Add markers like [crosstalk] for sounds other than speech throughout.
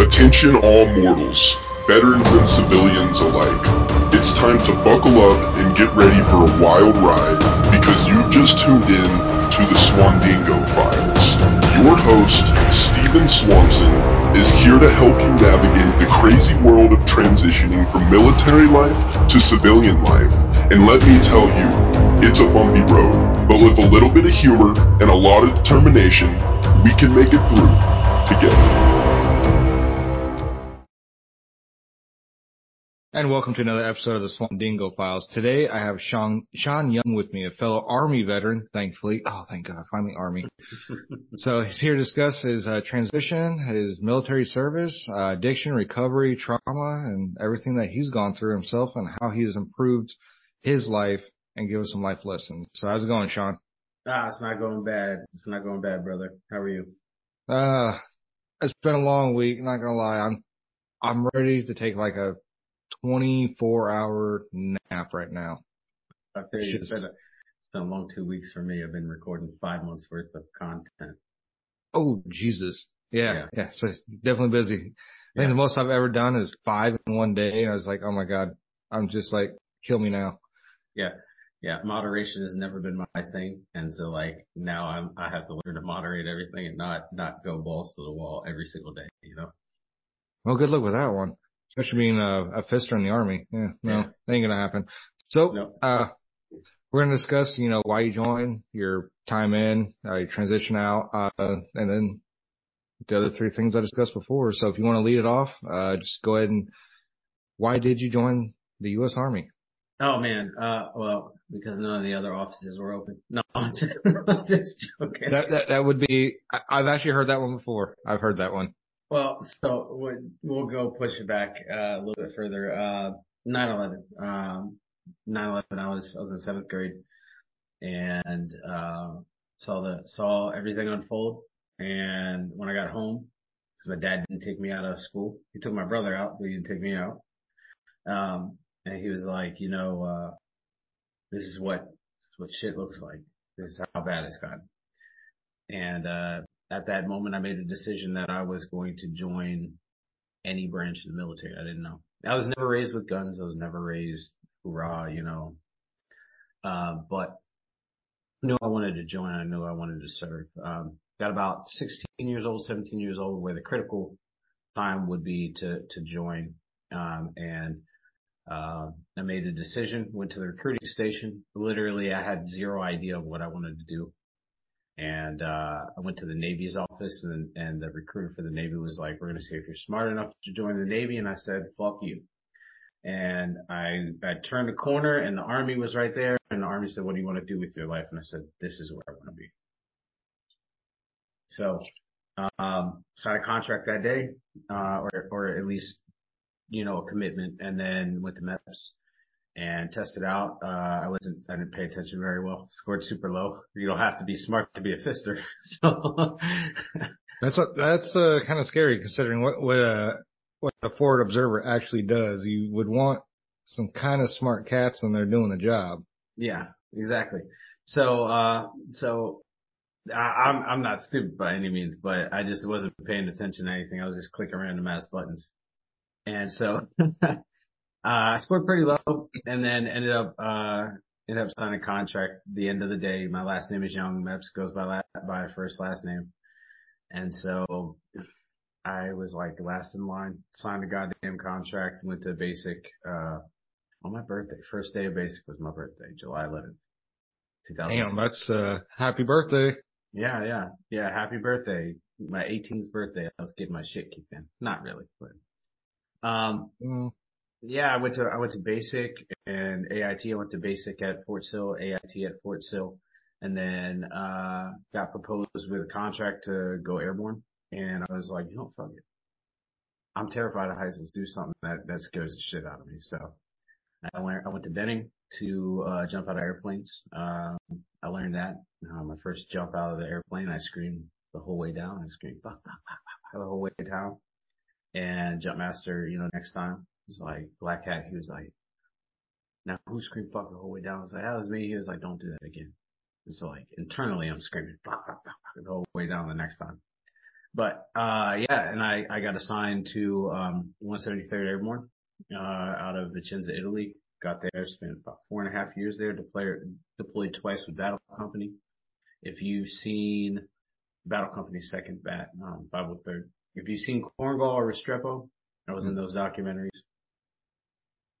Attention all mortals, veterans and civilians alike. It's time to buckle up and get ready for a wild ride because you've just tuned in to the Swandingo Files. Your host, Stephen Swanson, is here to help you navigate the crazy world of transitioning from military life to civilian life. And let me tell you, it's a bumpy road, but with a little bit of humor and a lot of determination, we can make it through together. Welcome to another episode of the Swandingo Files. Today I have Sean, Sean Young with me, a fellow Army veteran, thankfully. Oh, thank God, finally Army. [laughs] so he's here to discuss his uh, transition, his military service, uh, addiction, recovery, trauma, and everything that he's gone through himself and how he has improved his life and give us some life lessons. So how's it going, Sean? Ah, it's not going bad. It's not going bad, brother. How are you? Uh, it's been a long week. Not gonna lie. I'm, I'm ready to take like a 24 hour nap right now. I tell you, it's been, a, it's been a long two weeks for me. I've been recording five months worth of content. Oh, Jesus. Yeah. Yeah. yeah. So definitely busy. I think the most I've ever done is five in one day. And I was like, oh my God, I'm just like, kill me now. Yeah. Yeah. Moderation has never been my thing. And so like now I'm, I have to learn to moderate everything and not, not go balls to the wall every single day, you know? Well, good luck with that one. Especially being a, a fister in the army. Yeah. No, Yeah. that ain't going to happen. So, No. uh, we're going to discuss, you know, why you joined, your time in, uh, your transition out, uh, and then the other three things I discussed before. So if you want to lead it off, uh, just go ahead and why did you join the U.S. Army? Oh man. Uh, well, because none of the other offices were open. [laughs] No, I'm just, I'm just joking. That, that, that would be, I, I've actually heard that one before. I've heard that one. Well, so we'll- go push it back uh, a little bit further. Uh, 9/11. Um, 9/11. I was I was in seventh grade, and uh, saw the saw everything unfold. And when I got home, because my dad didn't take me out of school, he took my brother out, but he didn't take me out. Um, and he was like, you know, uh, this is what what shit looks like. This is how bad it's gotten. At that moment, I made a decision that I was going to join any branch of the military. I didn't know. I was never raised with guns. I was never raised hoorah, you know. Uh, but knew I wanted to join. I knew I wanted to serve. Um, got about 16 years old, 17 years old, where the critical time would be to to join. Um, and uh, I made a decision. Went to the recruiting station. Literally, I had zero idea of what I wanted to do. And, uh, I went to the Navy's office and, and the recruiter for the Navy was like, we're going to see if you're smart enough to join the Navy. And I said, fuck you. And I, I turned the corner and the army was right there. And the army said, what do you want to do with your life? And I said, this is where I want to be. So, um, signed a contract that day, uh, or, or at least, you know, a commitment and then went to MEPS and test it out. Uh, I wasn't, I didn't pay attention very well. Scored super low. You don't have to be smart to be a fister. [laughs] So [laughs] That's, a, that's, uh, kind of scary considering what, what, uh, what a forward observer actually does. You would want some kind of smart cats and they're doing the job. yeah, exactly. So, uh, so I, I'm, I'm not stupid by any means, but I just wasn't paying attention to anything. I was just clicking random ass buttons. And so, [laughs] I scored pretty low and then ended up, uh, ended up signing a contract. At the end of the day, my last name is Young. Meps goes by by first last name. And so I was like last in line, signed a goddamn contract, went to basic, uh, on my birthday. First day of basic was my birthday, July 11th, 2000. Damn, that's, uh, happy birthday. Yeah, yeah, yeah. Happy birthday. My 18th birthday. I was getting my shit kicked in. Not really, but, um, Mm, yeah, I went to, I went to basic and AIT. I went to basic at Fort Sill, AIT at Fort Sill, and then, uh, got proposed with a contract to go airborne. And I was like, you know, fuck it. I'm terrified of heights. Let's do something that, that scares the shit out of me. So I went, I went to Benning to, uh, jump out of airplanes. Um, I learned that, uh, my first jump out of the airplane, I screamed the whole way down. I screamed fuck, fuck, fuck, fuck, the whole way down. And jump master, you know, next time was like black hat. He was like, now who screamed fuck the whole way down? I was like, that was me. He was like, don't do that again. And so like internally I'm screaming fuck, fuck, fuck, fuck the whole way down the next time. But, uh, yeah, and I, I got assigned to, um, 173rd Airborne, uh, out of Vicenza, Italy. Got there, spent about four and a half years there, deployed, deployed twice with Battle Company. If you've seen Battle Company second bat, um, 503rd, if you've seen Korengal or Restrepo, I was in those documentaries.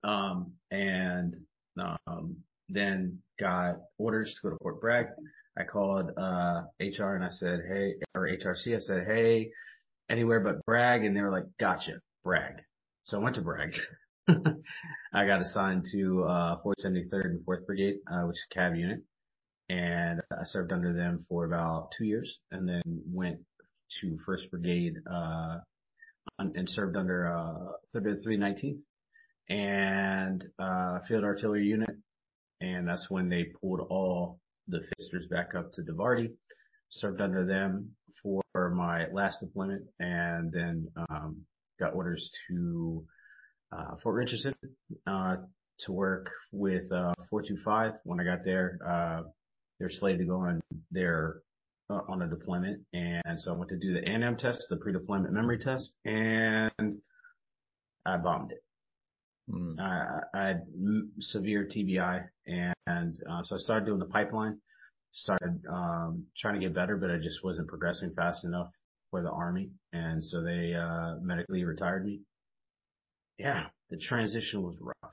Um, and, um, then got orders to go to Fort Bragg. I called, uh, HR and I said, Hey, or HRC, I said, Hey, anywhere but Bragg. And they were like, gotcha, Bragg. So I went to Bragg. [laughs] I got assigned to, uh, 473rd and 4th Brigade, uh, which is a CAV unit. And I served under them for about two years and then went to 1st Brigade, uh, and served under, uh, 319th and, uh, field artillery unit. And that's when they pulled all the fisters back up to DIVARTY, served under them for my last deployment and then, um, got orders to, uh, Fort Richardson, uh, to work with, uh, 425. When I got there, uh, they're slated to go on their, uh, on a deployment. And so I went to do the ANM test, the pre-deployment memory test, and I bombed it. Mm. I, I had severe TBI and, uh, so I started doing the pipeline, started, um, trying to get better, but I just wasn't progressing fast enough for the army. And so they, uh, medically retired me. Yeah, the transition was rough.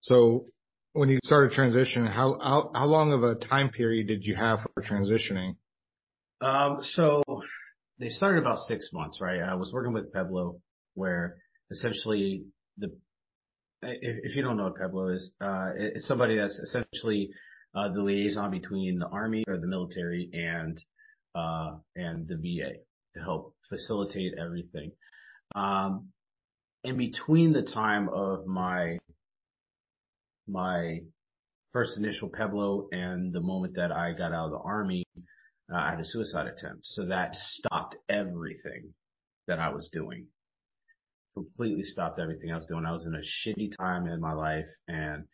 So when you started transition, how, how, how long of a time period did you have for transitioning? Um, so they started about six months, right? I was working with Peblo where essentially the if, if you don't know what Peblo is, uh, it's somebody that's essentially uh, the liaison between the army or the military and uh, and the VA to help facilitate everything. Um, in between the time of my my first initial Peblo and the moment that I got out of the army, uh, I had a suicide attempt. So that stopped everything that I was doing completely stopped everything I was doing. I was in a shitty time in my life. And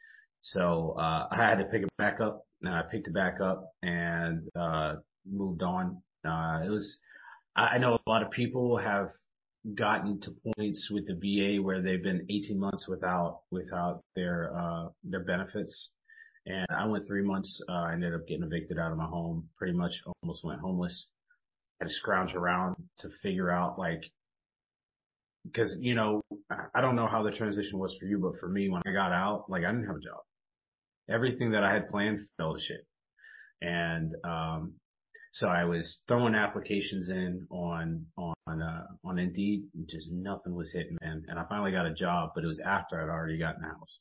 so, uh, I had to pick it back up and I picked it back up and, uh, moved on. Uh, it was, I know a lot of people have gotten to points with the VA where they've been 18 months without, without their, uh, their benefits. And I went three months. Uh, I ended up getting evicted out of my home, pretty much almost went homeless. I had to scrounge around to figure out like because you know I don't know how the transition was for you, but for me when I got out, like I didn't have a job. Everything that I had planned fell to shit, and um, so I was throwing applications in on on uh, on Indeed, just nothing was hitting, man. And I finally got a job, but it was after I'd already gotten a house.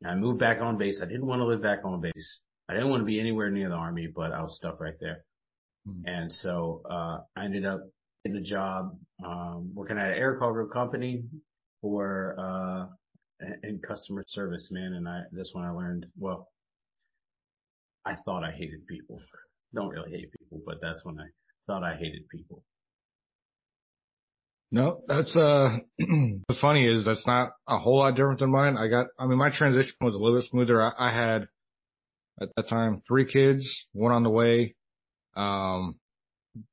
And I moved back on base. I didn't want to live back on base. I didn't want to be anywhere near the army, but I was stuck right there. Mm-hmm. And so uh, I ended up getting a job um, working at an air cargo company for uh, in customer service, man. And I that's when I learned. Well, I thought I hated people. [laughs] Don't really hate people, but that's when I thought I hated people. No, that's uh [clears throat] what's funny is that's not a whole lot different than mine. I got I mean my transition was a little bit smoother. I, I had at that time three kids, one on the way. Um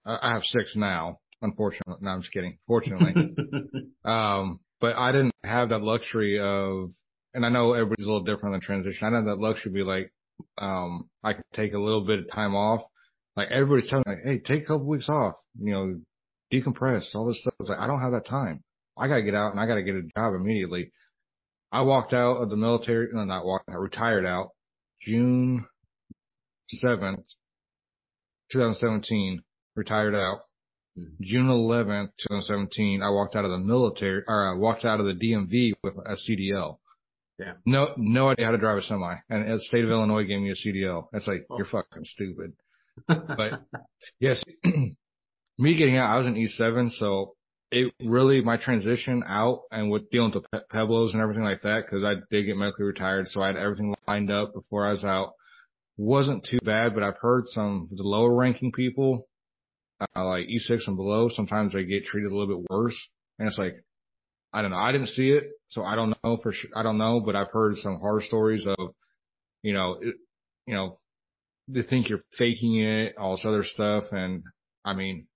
I, I have six now. Unfortunately, no, I'm just kidding. Fortunately, [laughs] um, but I didn't have that luxury of, and I know everybody's a little different in the transition. I didn't have that luxury to be like, um, I could take a little bit of time off. Like everybody's telling me, like, hey, take a couple weeks off, you know, decompress, all this stuff. I like, I don't have that time. I gotta get out and I gotta get a job immediately. I walked out of the military, no, not walked, I retired out June 7th, 2017, retired out. June 11th, 2017, I walked out of the military, or I walked out of the DMV with a CDL. Yeah. No, no idea how to drive a semi. And the state of Illinois gave me a CDL. It's like, oh. you're fucking stupid. but [laughs] yes, [clears throat] me getting out, I was in E7. So it really, my transition out and with dealing with the Peblos and everything like that, cause I did get medically retired. So I had everything lined up before I was out. Wasn't too bad, but I've heard some the lower ranking people uh, like E6 and below, sometimes they get treated a little bit worse. And it's like, I don't know. I didn't see it, so I don't know for sure. I don't know, but I've heard some horror stories of, you know, it, you know, they think you're faking it, all this other stuff. And I mean,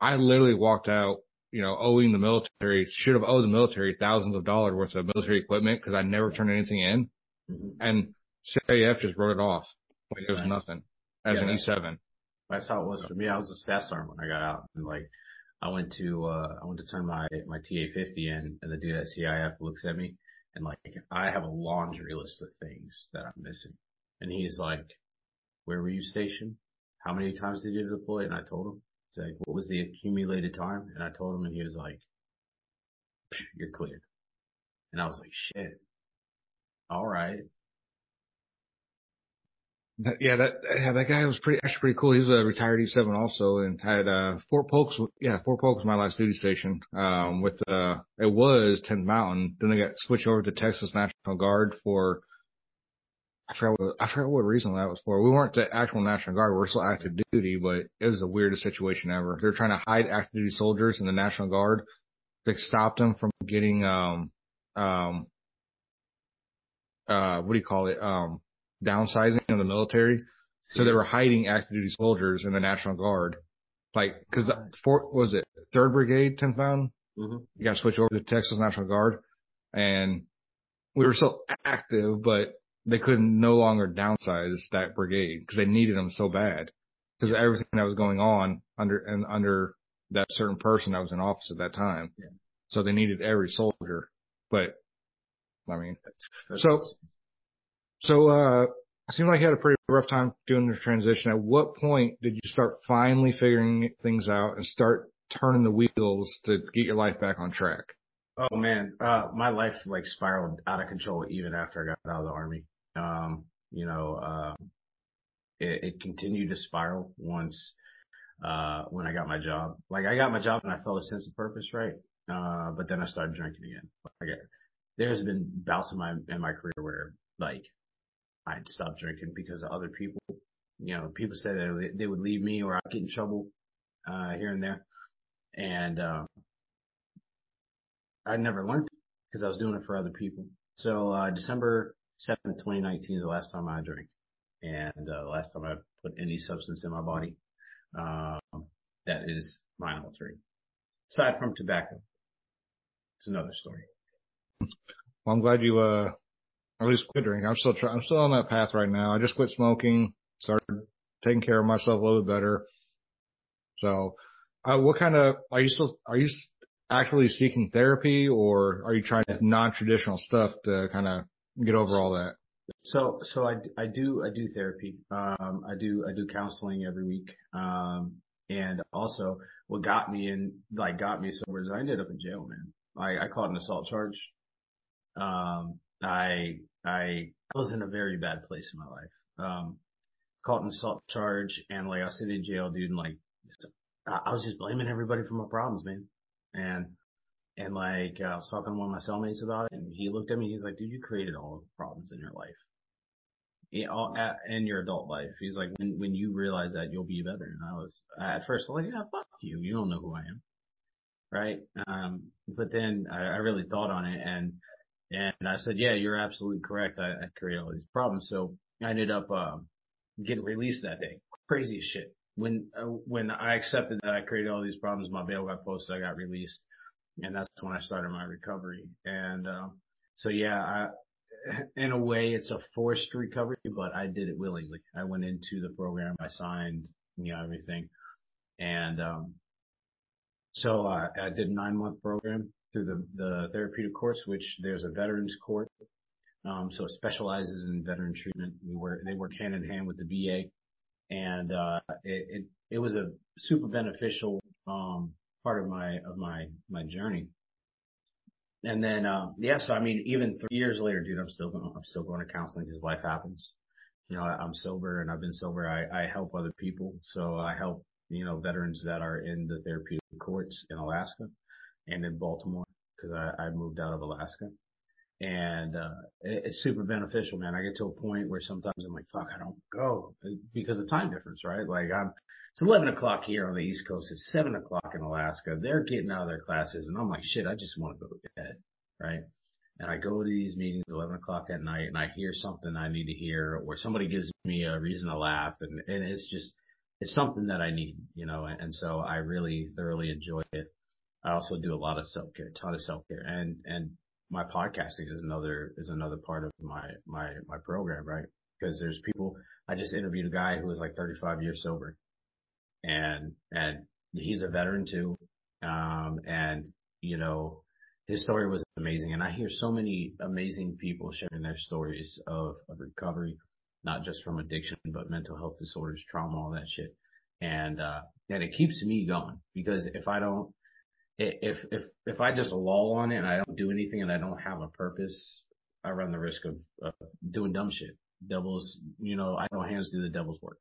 I literally walked out, you know, owing the military, should have owed the military thousands of dollars worth of military equipment because I never turned anything in. Mm-hmm. And CIF just wrote it off. Like it was nice. nothing as yeah, an E7. That's how it was for me. I was a staff sergeant when I got out and like, I went to, uh, I went to turn my, my TA50 in and the dude at CIF looks at me and like, I have a laundry list of things that I'm missing. And he's like, where were you stationed? How many times did you deploy? And I told him, he's like, what was the accumulated time? And I told him and he was like, you're cleared. And I was like, shit. All right. Yeah, that yeah, that guy was pretty actually pretty cool. He's a retired E7 also, and had uh Fort Polk. Yeah, Fort Polk was my last duty station. Um, with uh, it was 10th Mountain. Then they got switched over to Texas National Guard for. I forgot what I forgot what reason that was for. We weren't the actual National Guard. We were still active duty, but it was the weirdest situation ever. They're trying to hide active duty soldiers in the National Guard. They stopped them from getting um um uh what do you call it um downsizing of the military. So they were hiding active duty soldiers in the National Guard. Like, cause the fourth, was it third brigade, 10th Mountain? Mm-hmm. You got to switch over to Texas National Guard and we were still active, but they couldn't no longer downsize that brigade because they needed them so bad because everything that was going on under and under that certain person that was in office at that time. Yeah. So they needed every soldier, but I mean, that's, that's, so so, uh, it seemed like you had a pretty rough time doing the transition. At what point did you start finally figuring things out and start turning the wheels to get your life back on track? Oh man, uh, my life like spiraled out of control even after I got out of the army. Um, you know, uh, it, it continued to spiral once, uh, when I got my job. Like I got my job and I felt a sense of purpose, right? Uh, but then I started drinking again. Like, there's been bouts in my, in my career where like I'd stop drinking because of other people. You know, people said that they would leave me or I'd get in trouble, uh, here and there. And, uh, I never learned because I was doing it for other people. So, uh, December 7th, 2019 is the last time I drank and, uh, last time I put any substance in my body. Um, that is my altering. Aside from tobacco. It's another story. Well, I'm glad you, uh, at least quit drinking. I'm still trying, I'm still on that path right now. I just quit smoking, started taking care of myself a little bit better. So, uh, what kind of, are you still, are you actually seeking therapy or are you trying non-traditional stuff to kind of get over all that? So, so I, I do, I do therapy. Um, I do, I do counseling every week. Um, and also what got me in, like got me sober is I ended up in jail, man. I, I caught an assault charge. Um, I, I, was in a very bad place in my life. Um, caught an assault charge and like I was sitting in jail, dude, and like, I was just blaming everybody for my problems, man. And, and like, I was talking to one of my cellmates about it and he looked at me, he's like, dude, you created all the problems in your life. In, all, in your adult life. He's like, when, when you realize that, you'll be better. And I was, at first, I was like, yeah, fuck you. You don't know who I am. Right. Um, but then I, I really thought on it and, and I said, yeah, you're absolutely correct. I, I created all these problems. So I ended up, uh, getting released that day. Crazy shit. When, uh, when I accepted that I created all these problems, my bail got posted, I got released. And that's when I started my recovery. And, um, so yeah, I, [laughs] in a way it's a forced recovery, but I did it willingly. I went into the program, I signed, you know, everything. And, um, I, I did a nine month program through the, the therapeutic courts, which there's a veterans court. Um, so it specializes in veteran treatment. They work hand in hand with the VA and, uh, it, was a super beneficial, um, part of my, of my, my journey. And then, uh, yeah, so I mean, even three years later, dude, I'm still going, I'm still going to counseling because life happens. You know, I'm sober and I've been sober. I, I help other people. So I help, you know, veterans that are in the therapeutic courts in Alaska and in Baltimore because I, I moved out of Alaska. And, uh, it, it's super beneficial, man. I get to a point where sometimes I'm like, fuck, I don't go because of time difference, right? Like I'm, it's 11 o'clock here on the East Coast. It's 7 o'clock in Alaska. They're getting out of their classes and I'm like, shit, I just want to go to bed, right? And I go to these meetings 11 o'clock at night and I hear something I need to hear or somebody gives me a reason to laugh and, and it's just, it's something that I need, you know, and, and so I really thoroughly enjoy it. I also do a lot of self care, ton of self care, and and my podcasting is another is another part of my my my program, right? Because there's people. I just interviewed a guy who was like 35 years sober, and and he's a veteran too, um, and you know his story was amazing, and I hear so many amazing people sharing their stories of of recovery, not just from addiction but mental health disorders, trauma, all that shit, and uh, and it keeps me going because if I don't if if if I just lull on it and I don't do anything and I don't have a purpose, I run the risk of, of doing dumb shit. Devils, you know, I know hands do the devil's work.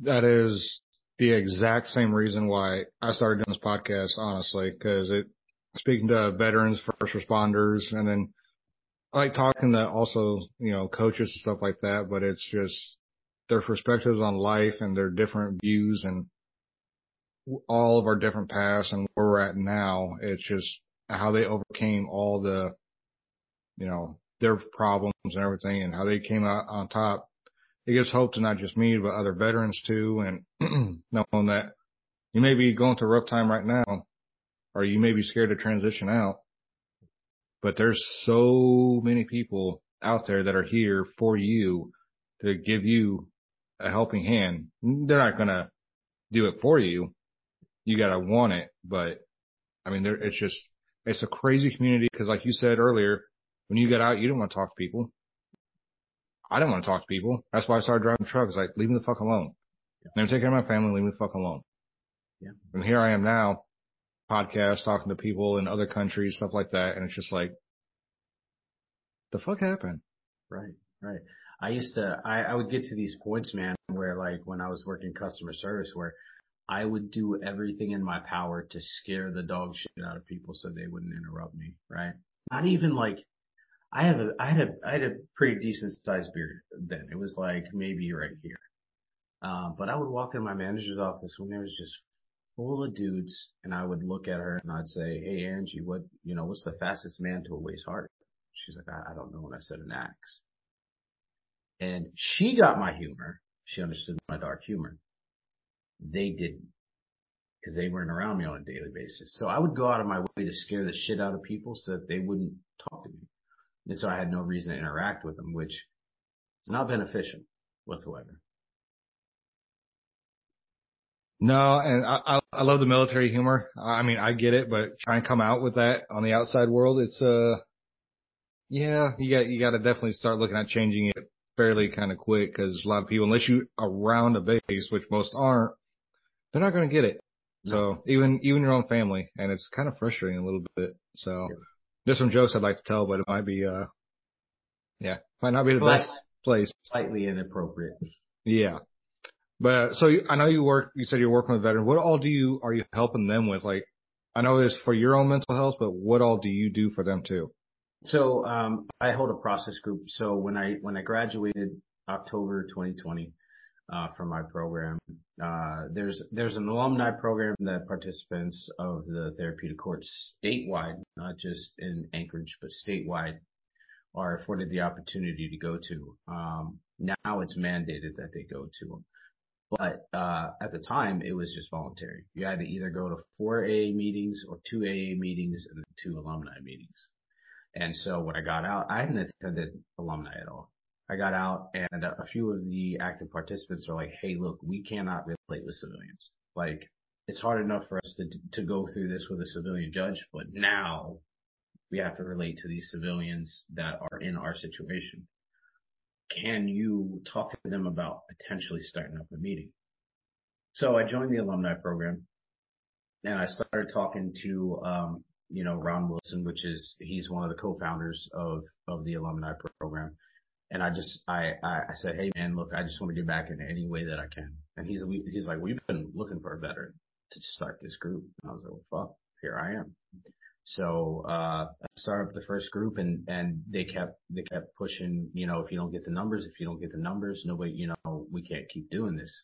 That is the exact same reason why I started doing this podcast, honestly, because it speaking to veterans, first responders, and then like talking to also, you know, coaches and stuff like that, but it's just their perspectives on life and their different views and all of our different paths and where we're at now. It's just how they overcame all the, you know, their problems and everything and how they came out on top. It gives hope to not just me, but other veterans too. And [clears throat] knowing that you may be going through a rough time right now, or you may be scared to transition out, but there's so many people out there that are here for you to give you a helping hand. They're not going to do it for you, you got to want it. But I mean, there, it's just, it's a crazy community because like you said earlier, when you got out, you didn't want to talk to people. I didn't want to talk to people. That's why I started driving trucks. Like, leave me the fuck alone. Yeah. Take care of my family. Leave me the fuck alone. Yeah. And here I am now, podcast, talking to people in other countries, stuff like that. And it's just like, the fuck happened? Right. Right. I used to, I, I would get to these points, man, where like when I was working customer service, where I would do everything in my power to scare the dog shit out of people so they wouldn't interrupt me, right? Not even like I have a I had a I had a pretty decent sized beard then. It was like maybe right here. Um, but I would walk in my manager's office when there was just full of dudes and I would look at her and I'd say, Hey Angie, what you know, what's the fastest man to a waste heart? She's like, I, I don't know. And I said an axe. And she got my humor. She understood my dark humor. They didn't because they weren't around me on a daily basis. So I would go out of my way to scare the shit out of people so that they wouldn't talk to me. And so I had no reason to interact with them, which is not beneficial whatsoever. No, and I, I love the military humor. I mean, I get it, but trying to come out with that on the outside world, it's uh, yeah, you got you got to definitely start looking at changing it fairly kind of quick because a lot of people, unless you around a base, which most aren't, they're not going to get it. So even, even your own family, and it's kind of frustrating a little bit. So there's some jokes I'd like to tell, but it might be, uh, yeah, might not be the best place. Slightly inappropriate. Yeah. But so I know you work, you said you're working with veterans. What all do you, are you helping them with? Like, I know it's for your own mental health, but what all do you do for them too? So, um, I hold a process group. So when I, when I graduated October 2020, uh, from my program. Uh, there's there's an alumni program that participants of the therapeutic courts statewide, not just in Anchorage, but statewide, are afforded the opportunity to go to. Um, now it's mandated that they go to. But uh, at the time, it was just voluntary. You had to either go to four AA meetings or two AA meetings and two alumni meetings. And so when I got out, I hadn't attended alumni at all. I got out and a few of the active participants are like, Hey, look, we cannot relate with civilians. Like it's hard enough for us to, to go through this with a civilian judge, but now we have to relate to these civilians that are in our situation. Can you talk to them about potentially starting up a meeting? So I joined the alumni program and I started talking to, um, you know, Ron Wilson, which is, he's one of the co-founders of, of the alumni program. And I just, I, I said, Hey man, look, I just want to get back in any way that I can. And he's, he's like, we've been looking for a veteran to start this group. And I was like, well, fuck, here I am. So, uh, I started up the first group and, and they kept, they kept pushing, you know, if you don't get the numbers, if you don't get the numbers, nobody, you know, we can't keep doing this.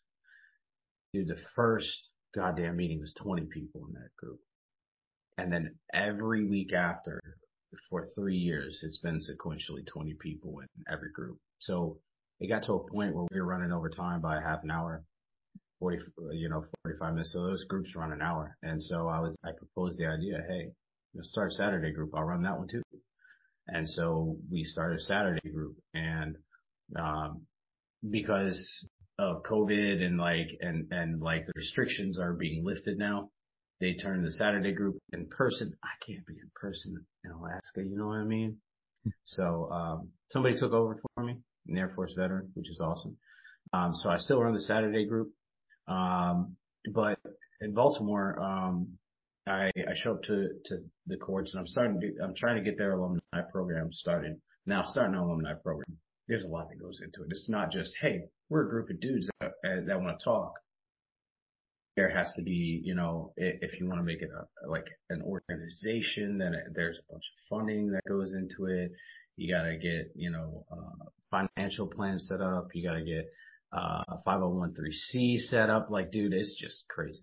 Dude, the first goddamn meeting was 20 people in that group. And then every week after, for three years, it's been sequentially 20 people in every group. So it got to a point where we were running over time by half an hour 40, you know, 45 minutes. So those groups run an hour. And so I was, I proposed the idea, hey, let's start a Saturday group. I'll run that one too. And so we started a Saturday group and, um, because of COVID and like, and, and like the restrictions are being lifted now, they turned the Saturday group in person. I can't be in person in Alaska. You know what I mean? So, um, somebody took over for me, an Air Force veteran, which is awesome. Um, so I still run the Saturday group. Um, but in Baltimore, um, I, I show up to, to the courts and I'm starting to, I'm trying to get their alumni program started. Now starting an alumni program, there's a lot that goes into it. It's not just, hey, we're a group of dudes that, that want to talk. There has to be, you know, if you want to make it a, like an organization, then there's a bunch of funding that goes into it. You got to get, you know, uh, financial plans set up. You got to get, uh, 501c set up. Like, dude, it's just crazy.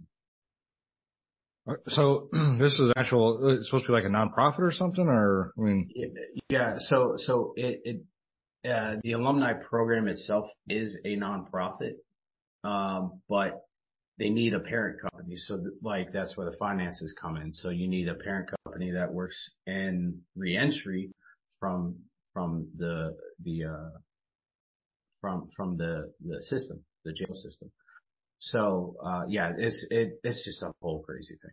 So [clears throat] this is actual, it's supposed to be like a nonprofit or something or, I mean. Yeah. So, so it, it, uh, the alumni program itself is a nonprofit. Um, but they need a parent company. So th- like that's where the finances come in. So you need a parent company that works in reentry from, from the, the, uh, from, from the, the system, the jail system. So, uh, yeah, it's, it, it's just a whole crazy thing.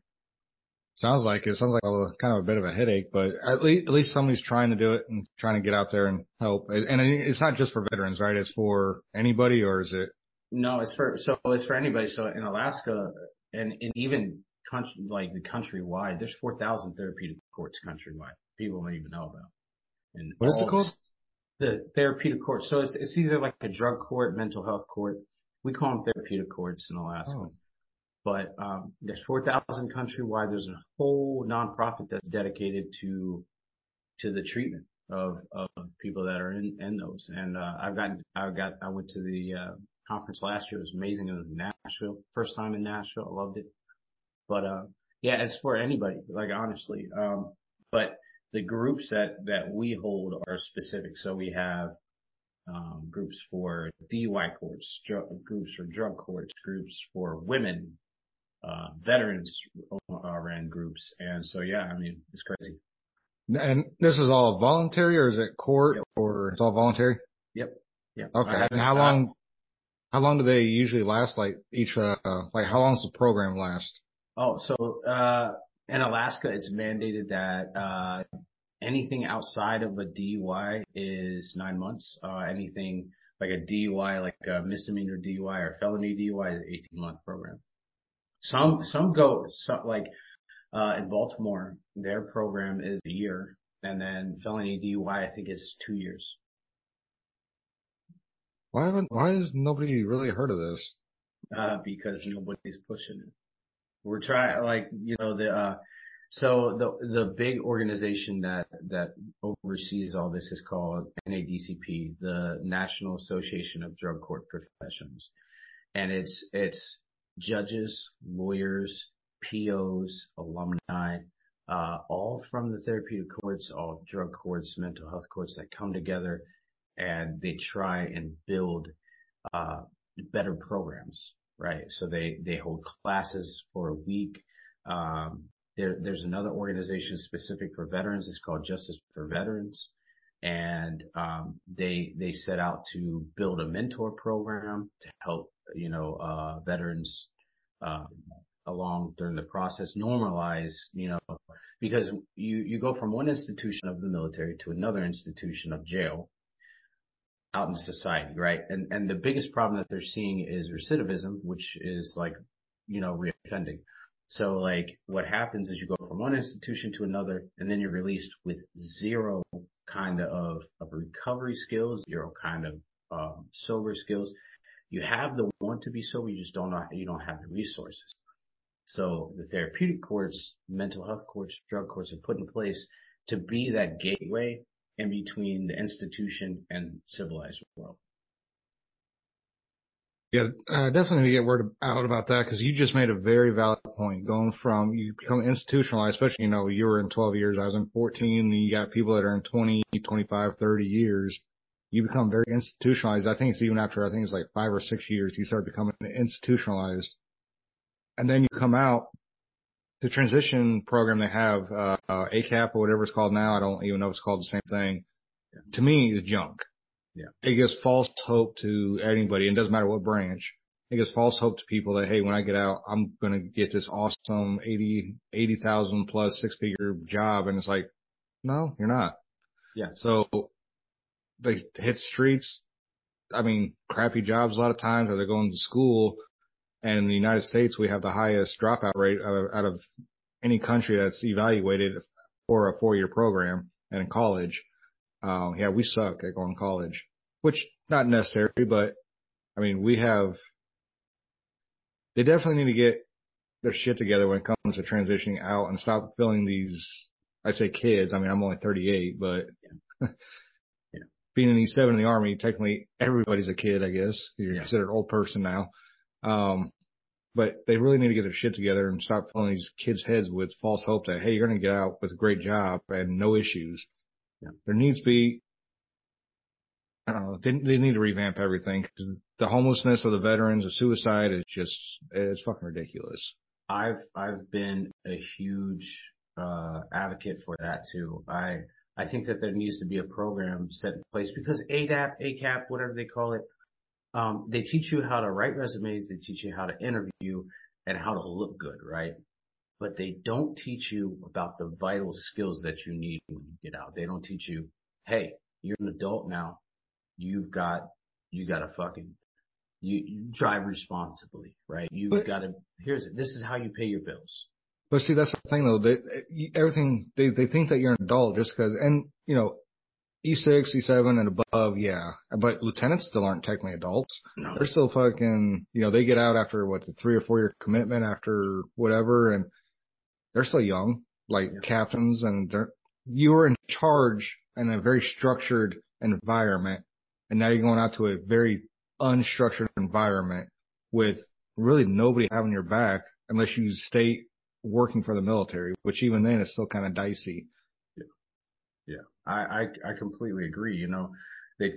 Sounds like it sounds like a, kind of a bit of a headache, but at least, at least somebody's trying to do it and trying to get out there and help. And it's not just for veterans, right? It's for anybody or is it? No, it's for, so it's for anybody. So in Alaska and, even country, like the countrywide, there's 4,000 therapeutic courts countrywide. People don't even know about. And what is it called? The therapeutic court. So it's, it's either like a drug court, mental health court. We call them therapeutic courts in Alaska. Oh. But um, there's 4,000 countrywide. There's a whole nonprofit that's dedicated to to the treatment of of people that are in in those. And uh, I've gotten I got I went to the uh, conference last year. It was amazing. It was in Nashville. First time in Nashville. I loved it. But uh, yeah, it's for anybody. Like honestly. Um, but the groups that that we hold are specific. So we have um, groups for DUI courts, dr- groups for drug courts, groups for women, uh, veterans uh, ran groups. And so, yeah, I mean, it's crazy. And this is all voluntary or is it court yep. or it's all voluntary? Yep. Yep. Okay. And how long, how long do they usually last? Like each, uh, like how long does the program last? Oh, so, uh, in Alaska, it's mandated that, uh, anything outside of a DUI is nine months. Uh, anything like a DUI, like a misdemeanor DUI or felony DUI is 18 month program. Some, some go, some, like, uh, in Baltimore, their program is a year and then felony DUI, I think is two years. Why haven't, why has nobody really heard of this? Uh, because nobody's pushing it. We're trying, like, you know, the, uh, the, the big organization that, that oversees all this is called NADCP, the National Association of Drug Court Professionals. And it's, it's judges, lawyers, POs, alumni, uh, all from the therapeutic courts, all drug courts, mental health courts that come together and they try and build, uh, better programs, right? So they, they hold classes for a week. Um, there, there's another organization specific for veterans. It's called Justice for Veterans. And, um, they, set out to build a mentor program to help you know, uh, veterans, uh, along during the process, normalize, you know, because you, go from one institution of the military to another institution of jail out in society, right? And, and the biggest problem that they're seeing is recidivism, which is like, you know, reoffending. So like what happens is you go from one institution to another and then you're released with zero kind of, of recovery skills, zero kind of, um, sober skills you have the want to be sober, you just don't know, you don't have the resources. So the therapeutic courts, mental health courts, drug courts are put in place to be that gateway in between the institution and civilized world. Yeah, uh, definitely to get word out about that because you just made a very valid point. Going from you become institutionalized, especially you know you were in 12 years, I was in 14, and you got people that are in 20, 25, 30 years, you become very institutionalized. I think it's even after, I think it's like five or six years, you start becoming institutionalized. And then you come out, the transition program they have, uh, uh ACAP or whatever it's called now, I don't even know if it's called the same thing. To me, is junk. Yeah. It gives false hope to anybody. It doesn't matter what branch. It gives false hope to people that, hey, when I get out, I'm going to get this awesome 80, 80,000 plus six figure job. And it's like, no, you're not. Yeah. So they hit streets. I mean, crappy jobs a lot of times or they're going to school. And in the United States, we have the highest dropout rate out of any country that's evaluated for a four year program and in college. Um, yeah, we suck at going to college, which not necessary, but I mean, we have, they definitely need to get their shit together when it comes to transitioning out and stop filling these, I say kids. I mean, I'm only 38, but yeah. yeah. [laughs] being an E7 in the army, technically everybody's a kid, I guess. You're yeah. considered an old person now. Um, but they really need to get their shit together and stop filling these kids' heads with false hope that, hey, you're going to get out with a great job and no issues. Yeah. There needs to be, I don't know, they, they need to revamp everything the homelessness of the veterans, the suicide is just, it's fucking ridiculous. I've, I've been a huge, uh, advocate for that too. I, I think that there needs to be a program set in place because ADAP, ACAP, whatever they call it, um, they teach you how to write resumes. They teach you how to interview and how to look good, right? but they don't teach you about the vital skills that you need when you get out. They don't teach you, hey, you're an adult now. You've got, you got to fucking, you, you drive responsibly, right? You've got to, here's it. This is how you pay your bills. But see, that's the thing though. They, everything, they, they think that you're an adult just cause, and you know, E6, E7 and above, yeah. But lieutenants still aren't technically adults. No. They're still fucking, you know, they get out after what, the three or four year commitment after whatever and they're still young, like yeah. captains, and they're you are in charge in a very structured environment, and now you're going out to a very unstructured environment with really nobody having your back unless you stay working for the military, which even then is still kind of dicey. Yeah, yeah, I I, I completely agree. You know, they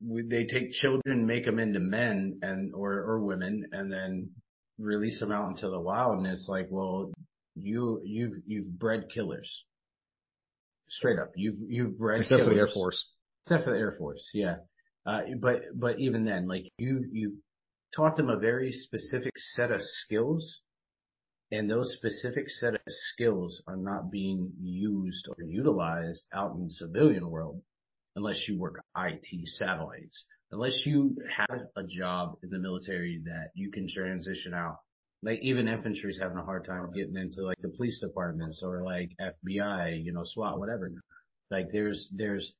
they take children, make them into men and or or women, and then release them out into the wild and it's like, well, you, you've, you've bred killers. Straight up. You've, you've bred Except killers. for the Air Force. Except for the Air Force. Yeah. Uh, but, but even then, like you, you taught them a very specific set of skills and those specific set of skills are not being used or utilized out in the civilian world unless you work IT satellites unless you have a job in the military that you can transition out. Like even infantry is having a hard time getting into like the police departments or like FBI, you know, SWAT, whatever. Like there's, there's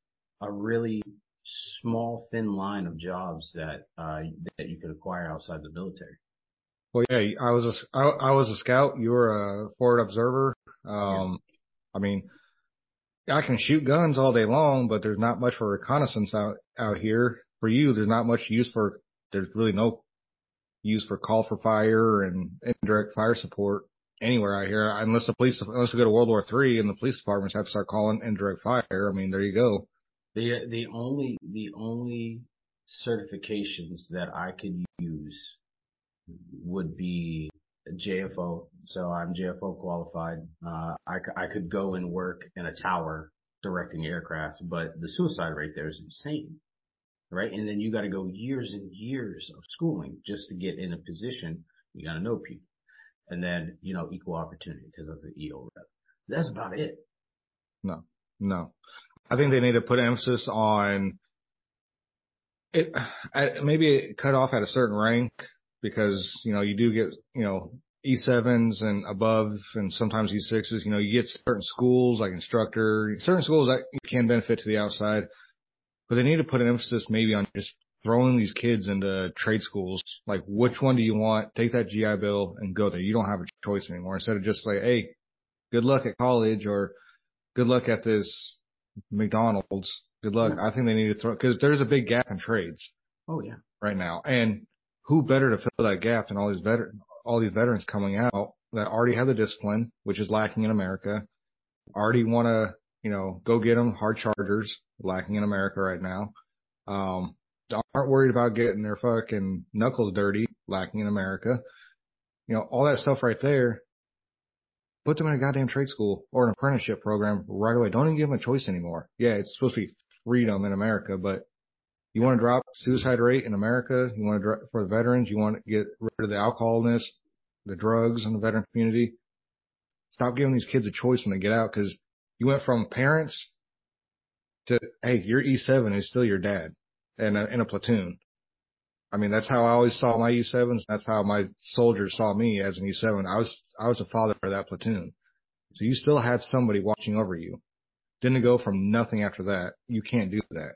a really small thin line of jobs that, uh, that you could acquire outside the military. Well, yeah, I was a, I, I was a scout. You were a forward observer. Um, yeah. I mean, I can shoot guns all day long, but there's not much for reconnaissance out, out here for you, there's not much use for, there's really no use for call for fire and indirect fire support anywhere out here, unless the police, unless we go to World War Three and the police departments have to start calling indirect fire. I mean, there you go. The, the only, the only certifications that I could use would be JFO. So I'm JFO qualified. Uh, I, I could go and work in a tower directing aircraft, but the suicide rate there is insane right? And then you got to go years and years of schooling just to get in a position. You got to know people. And then, you know, equal opportunity because that's the EO rep. That's about it. No, no. I think they need to put emphasis on it, maybe cut off at a certain rank because, you know, you do get, you know, E7s and above and sometimes E6s, you know, you get certain schools like instructor, certain schools that can benefit to the outside but they need to put an emphasis maybe on just throwing these kids into trade schools. Like, which one do you want? Take that GI Bill and go there. You don't have a choice anymore. Instead of just like, hey, good luck at college or good luck at this McDonald's. Good luck. I think they need to throw because there's a big gap in trades. Oh yeah. Right now, and who better to fill that gap than all these veteran, all these veterans coming out that already have the discipline, which is lacking in America, already want to you know, go get them. Hard chargers lacking in America right now. Um, aren't worried about getting their fucking knuckles dirty lacking in America. You know, all that stuff right there. Put them in a goddamn trade school or an apprenticeship program right away. Don't even give them a choice anymore. Yeah, it's supposed to be freedom in America, but you want to drop suicide rate in America? You want to drop for the veterans? You want to get rid of the alcoholness, the drugs in the veteran community? Stop giving these kids a choice when they get out because you went from parents to, hey, your E7 is still your dad and in a platoon. I mean, that's how I always saw my E7s. That's how my soldiers saw me as an E7. I was, I was a father for that platoon. So you still had somebody watching over you. Didn't go from nothing after that. You can't do that.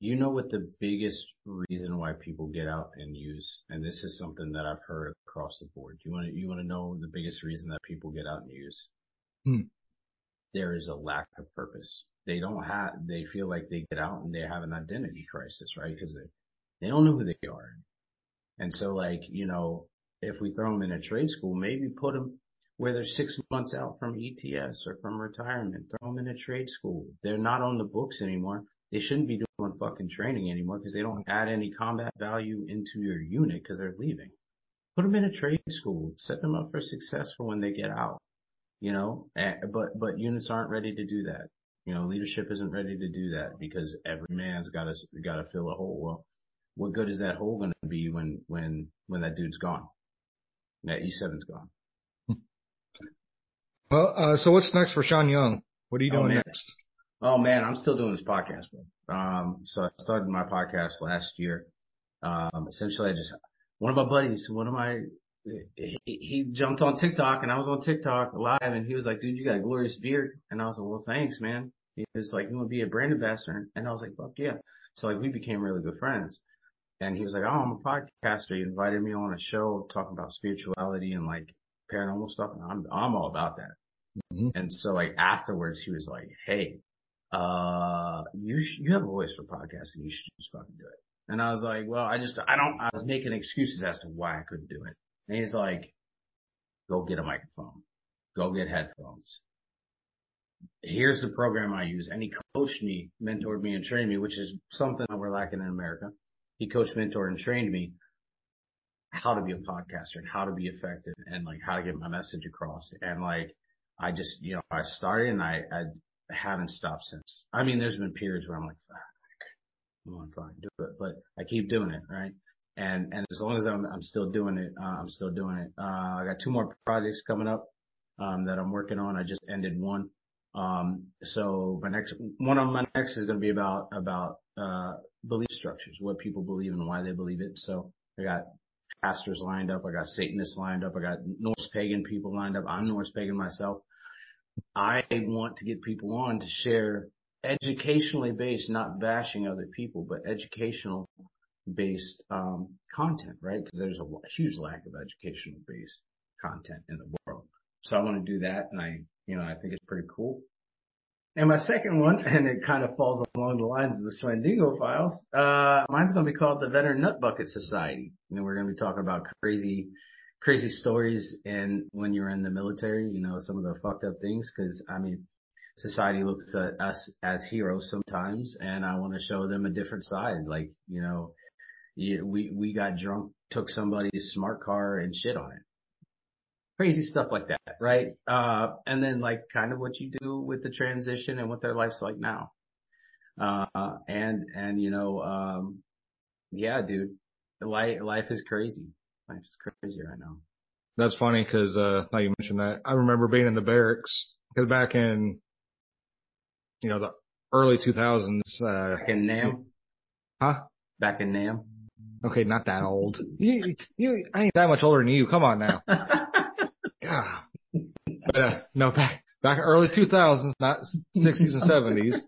You know what the biggest reason why people get out and use, and this is something that I've heard across the board. You want to, you want to know the biggest reason that people get out and use? Hmm. There is a lack of purpose. They don't have, they feel like they get out and they have an identity crisis, right? Cause they, don't know who they are. And so like, you know, if we throw them in a trade school, maybe put them where they're six months out from ETS or from retirement, throw them in a trade school. They're not on the books anymore. They shouldn't be doing fucking training anymore because they don't add any combat value into your unit because they're leaving. Put them in a trade school, set them up for success for when they get out, you know, but, but units aren't ready to do that. You know, leadership isn't ready to do that because every man's got to, got to fill a hole. Well, what good is that hole going to be when, when, when that dude's gone? That E7's gone. [laughs] Well, uh, so what's next for Sean Young? What are you doing oh, next? Oh man, I'm still doing this podcast, bro. Um, so I started my podcast last year. Um, essentially I just, one of my buddies, one of my, he, he jumped on TikTok and I was on TikTok live and he was like, dude, you got a glorious beard. And I was like, well, thanks, man. He was like, you want to be a brand ambassador? And I was like, fuck yeah. So like we became really good friends. And he was like, oh, I'm a podcaster. He invited me on a show talking about spirituality and like paranormal stuff. And I'm, I'm all about that. Mm-hmm. And so like afterwards he was like, Hey, uh, you, sh- you have a voice for podcasting. You should just fucking do it. And I was like, well, I just, I don't, I was making excuses as to why I couldn't do it. And he's like, go get a microphone, go get headphones. Here's the program I use. And he coached me, mentored me and trained me, which is something that we're lacking in America. He coached, mentored and trained me how to be a podcaster and how to be effective and like how to get my message across. And like, I just, you know, I started and I, I haven't stopped since. I mean, there's been periods where I'm like, come on, fine, do it, but I keep doing it, right? And, and as long as I'm, I'm still doing it, uh, I'm still doing it. Uh, I got two more projects coming up, um, that I'm working on. I just ended one. Um, so my next, one of my next is going to be about, about, uh, belief structures, what people believe and why they believe it. So I got pastors lined up. I got Satanists lined up. I got Norse pagan people lined up. I'm Norse pagan myself. I want to get people on to share educationally based, not bashing other people, but educational based um, content, right? Because there's a huge lack of educational based content in the world. So I want to do that, and I, you know, I think it's pretty cool. And my second one, [laughs] and it kind of falls along the lines of the Swandingo files, uh, mine's to be called the Veteran Nut Bucket Society. And we're to be talking about crazy crazy stories and when you're in the military, you know, some of the fucked up things. Cause I mean, society looks at us as heroes sometimes and I want to show them a different side. Like, you know, we, we got drunk, took somebody's smart car and shit on it. Crazy stuff like that, right? Uh, and then like kind of what you do with the transition and what their life's like now. Uh, and, and you know, um, yeah, dude, life, life is crazy. Life is crazy right now. That's funny because, uh, now you mentioned that. I remember being in the barracks because back in, you know, the early 2000s, uh, back in NAM. Huh? Back in NAM. Okay, not that old. You, you, I ain't that much older than you. Come on now. [laughs] yeah. But, uh, no, back, back early 2000s, not 60s and 70s.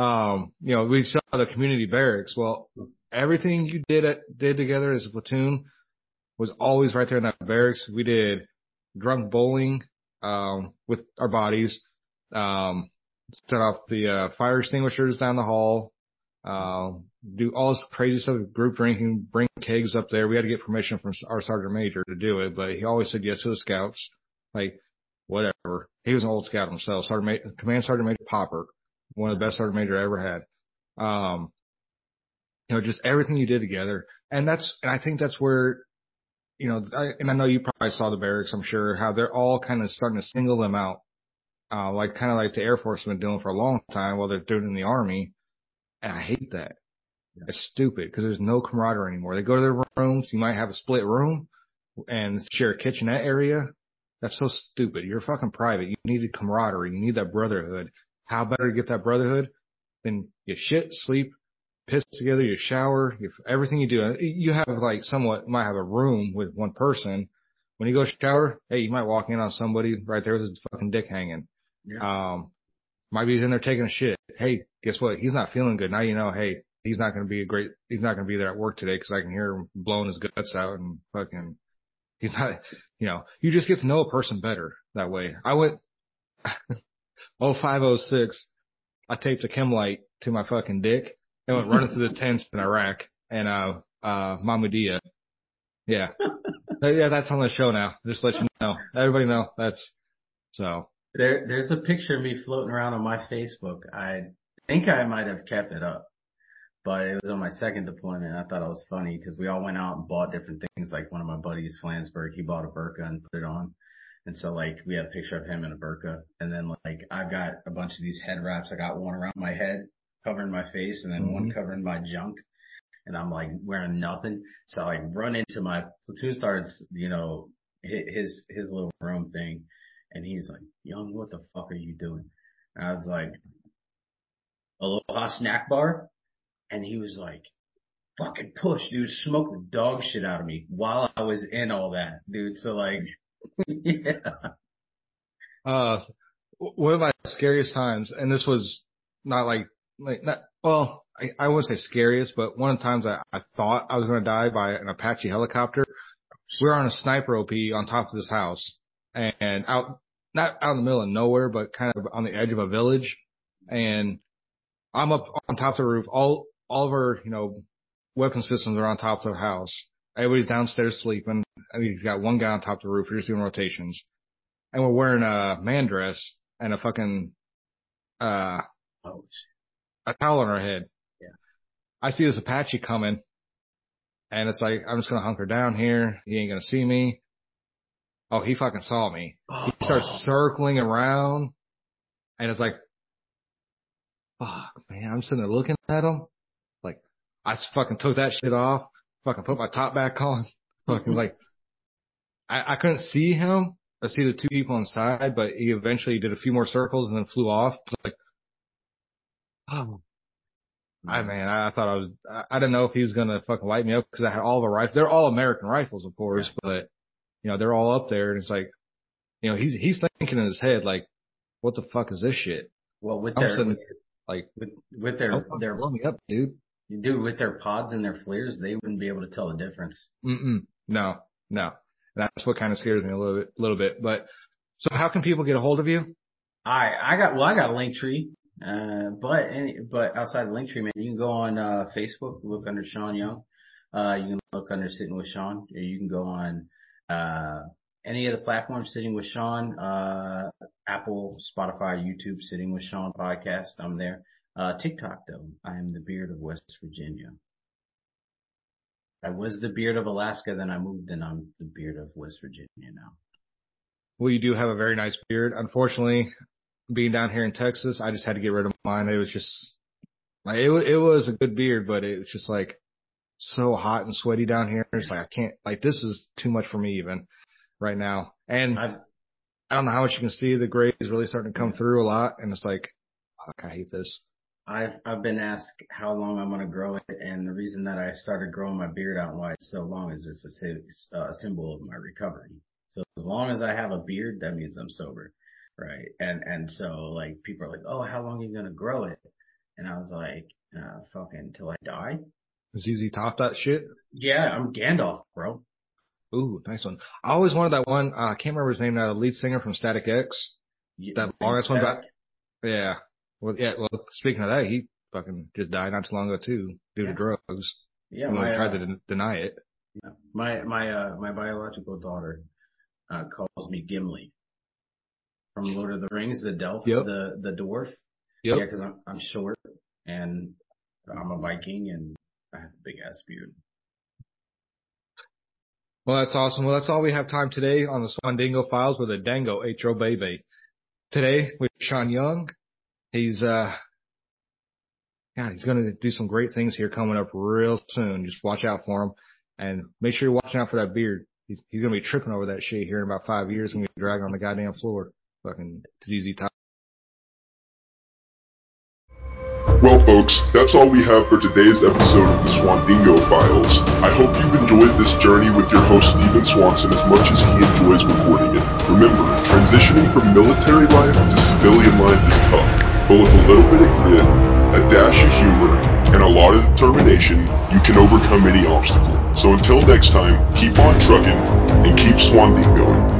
Um, you know, we saw the community barracks. Well, everything you did, did together as a platoon was always right there in that barracks. We did drunk bowling, um, with our bodies, um, set off the, uh, fire extinguishers down the hall, uh, do all this crazy stuff, group drinking, bring kegs up there. We had to get permission from our sergeant major to do it, but he always said yes to the scouts. Like, whatever. He was an old scout himself, sergeant, Major, command sergeant major Popper. One of the best sergeant major I ever had. Um, you know, just everything you did together. And that's, and I think that's where, you know, I, and I know you probably saw the barracks, I'm sure, how they're all kind of starting to single them out. Uh, like kind of like the Air Force has been doing for a long time while they're doing it in the Army. And I hate that. It's stupid because there's no camaraderie anymore. They go to their rooms. You might have a split room and share a kitchenette area. That's so stupid. You're fucking private. You need camaraderie. You need that brotherhood. How better to get that brotherhood than you shit, sleep, piss together, you shower, you, everything you do. You have like somewhat, might have a room with one person. When you go shower, hey, you might walk in on somebody right there with his fucking dick hanging. Yeah. Um, might be in there taking a shit. Hey, guess what? He's not feeling good. Now you know, hey, he's not going to be a great, he's not going to be there at work today because I can hear him blowing his guts out and fucking, he's not, you know, you just get to know a person better that way. I went, [laughs] oh five oh six, I taped a chem light to my fucking dick and went running through the [laughs] tents in Iraq and, uh, uh, Mahmudiya. Yeah. [laughs] yeah, that's on the show now. Just let you know. Everybody know that's so. There, there's a picture of me floating around on my Facebook. I think I might have kept it up but it was on my second deployment. I thought it was funny because we all went out and bought different things. Like one of my buddies, Flansburgh, he bought a burqa and put it on. And so like we had a picture of him in a burqa. And then like I've got a bunch of these head wraps. I got one around my head covering my face and then mm-hmm. one covering my junk. And I'm like wearing nothing. So I like run into my platoon starts, you know, his, his little room thing. And he's like, young, what the fuck are you doing? And I was like, Aloha snack bar and he was like, fucking push, dude, smoke the dog shit out of me while I was in all that, dude. So like, [laughs] yeah. Uh, one of my scariest times, and this was not like, like, not, well, I, I wouldn't say scariest, but one of the times I, I thought I was going to die by an Apache helicopter. We were on a sniper OP on top of this house and out, not out in the middle of nowhere, but kind of on the edge of a village. And I'm up on top of the roof. All, all of our, you know, weapon systems are on top of the house. Everybody's downstairs sleeping. I mean, you've got one guy on top of the roof. You're just doing rotations. And we're wearing a man dress and a fucking, uh, oh, a towel on our head. Yeah. I see this Apache coming and it's like, I'm just going to hunker down here. He ain't going to see me. Oh, he fucking saw me. He starts circling around and it's like, fuck, man, I'm sitting there looking at him. I fucking took that shit off, fucking put my top back on, [laughs] fucking like, I, I couldn't see him. I see the two people inside, but he eventually did a few more circles and then flew off. like, oh, I man, I, I thought I was, I, I didn't know if he was gonna fucking light me up because I had all the rifles. They're all American rifles, of course, but you know they're all up there, and it's like, you know, he's he's thinking in his head like, what the fuck is this shit? Well, with their like with with their oh, their blow me up, dude. Dude, with their pods and their flares, they wouldn't be able to tell the difference. Mm-mm. No, no. That's what kind of scares me a little bit, little bit. But so how can people get a hold of you? I, I got, well, I got a Linktree. Uh, but, any, but outside of Linktree, man, you can go on, uh, Facebook, look under Sean Young. Uh, you can look under Sitting with Sean, or you can go on, uh, any of the platforms Sitting with Sean, uh, Apple, Spotify, YouTube, Sitting with Sean podcast. I'm there. Uh, TikTok though, I am the beard of West Virginia. I was the beard of Alaska, then I moved and I'm the beard of West Virginia now. Well, you do have a very nice beard. Unfortunately, being down here in Texas, I just had to get rid of mine. It was just like, it, it was a good beard, but it was just like so hot and sweaty down here. It's like, I can't, like, this is too much for me even right now. And I've, I don't know how much you can see. The gray is really starting to come through a lot. And it's like, fuck, I hate this. I've I've been asked how long I'm gonna grow it, and the reason that I started growing my beard out and why it's so long is it's a, a symbol of my recovery. So as long as I have a beard, that means I'm sober, right? And and so like people are like, oh, how long are you gonna grow it? And I was like, uh, fucking until I die. ZZ Top that shit? Yeah, I'm Gandalf, bro. Ooh, nice one. I always wanted that one. Uh, I can't remember his name now. The lead singer from Static X. Yeah, that long ass one back. Yeah, well, yeah. Well, speaking of that, he fucking just died not too long ago too, due yeah. to drugs. Yeah, my, tried uh, to de- deny it. Yeah. My my uh my biological daughter uh calls me Gimli from Lord of the Rings, the Delph, yep. the the dwarf. Yep. Yeah, because I'm, I'm short and I'm a Viking and I have a big ass beard. Well, that's awesome. Well, that's all we have time today on the Swandingo Files with a Dango Atro Baby. Today with Sean Young. He's, uh, God, he's going to do some great things here coming up real soon. Just watch out for him and make sure you're watching out for that beard. He's, he's going to be tripping over that shit here in about five years and be dragging on the goddamn floor. Fucking ZZ Top. Well, folks, that's all we have for today's episode of the Swandingo Files. I hope you've enjoyed this journey with your host, Stephen Swanson, as much as he enjoys recording it. Remember, transitioning from military life to civilian life is tough, but with a little bit of grit, a dash of humor, and a lot of determination, you can overcome any obstacle. So until next time, keep on trucking and keep Swandingoing.